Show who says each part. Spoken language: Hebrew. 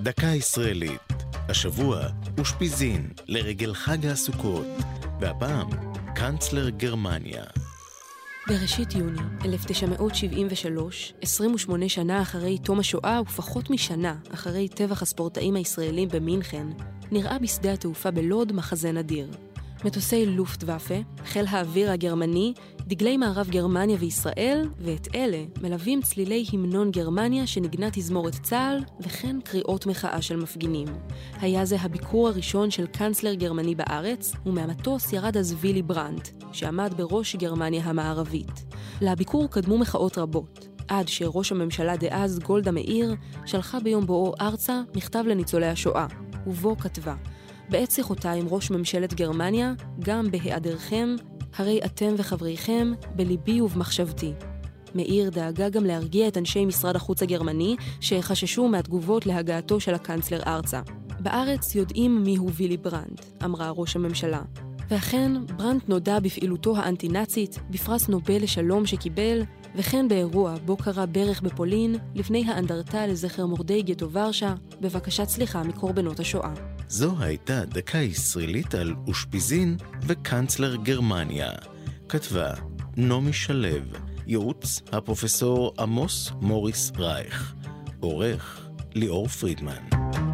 Speaker 1: דקה ישראלית. השבוע אושפיזין לרגל חג הסוכות, והפעם קאנצלר גרמניה.
Speaker 2: בראשית יוני 1973, 28 שנה אחרי תום השואה ופחות משנה אחרי טבח הספורטאים הישראלים במינכן, נראה בשדה התעופה בלוד מחזה נדיר. מטוסי לופטוואפה, חיל האוויר הגרמני, דגלי מערב גרמניה וישראל, ואת אלה מלווים צלילי המנון גרמניה שנגנה תזמורת צה"ל, וכן קריאות מחאה של מפגינים. היה זה הביקור הראשון של קאנצלר גרמני בארץ, ומהמטוס ירד אז וילי ברנדט, שעמד בראש גרמניה המערבית. לביקור קדמו מחאות רבות, עד שראש הממשלה דאז גולדה מאיר שלחה ביום בואו ארצה מכתב לניצולי השואה, ובו כתבה בעת שיחותה עם ראש ממשלת גרמניה, גם בהיעדרכם, הרי אתם וחבריכם בליבי ובמחשבתי. מאיר דאגה גם להרגיע את אנשי משרד החוץ הגרמני, שחששו מהתגובות להגעתו של הקנצלר ארצה. בארץ יודעים מיהו וילי ברנדט, אמרה ראש הממשלה. ואכן, ברנדט נודע בפעילותו האנטי-נאצית, בפרס נובל לשלום שקיבל, וכן באירוע בו כרע ברך בפולין, לפני האנדרטה לזכר מורדי גטו ורשה, בבקשת סליחה מקורבנות השואה.
Speaker 1: זו הייתה דקה ישראלית על אושפיזין וקנצלר גרמניה. כתבה נעמי שלו, ייעוץ הפרופסור עמוס מוריס רייך, עורך ליאור פרידמן.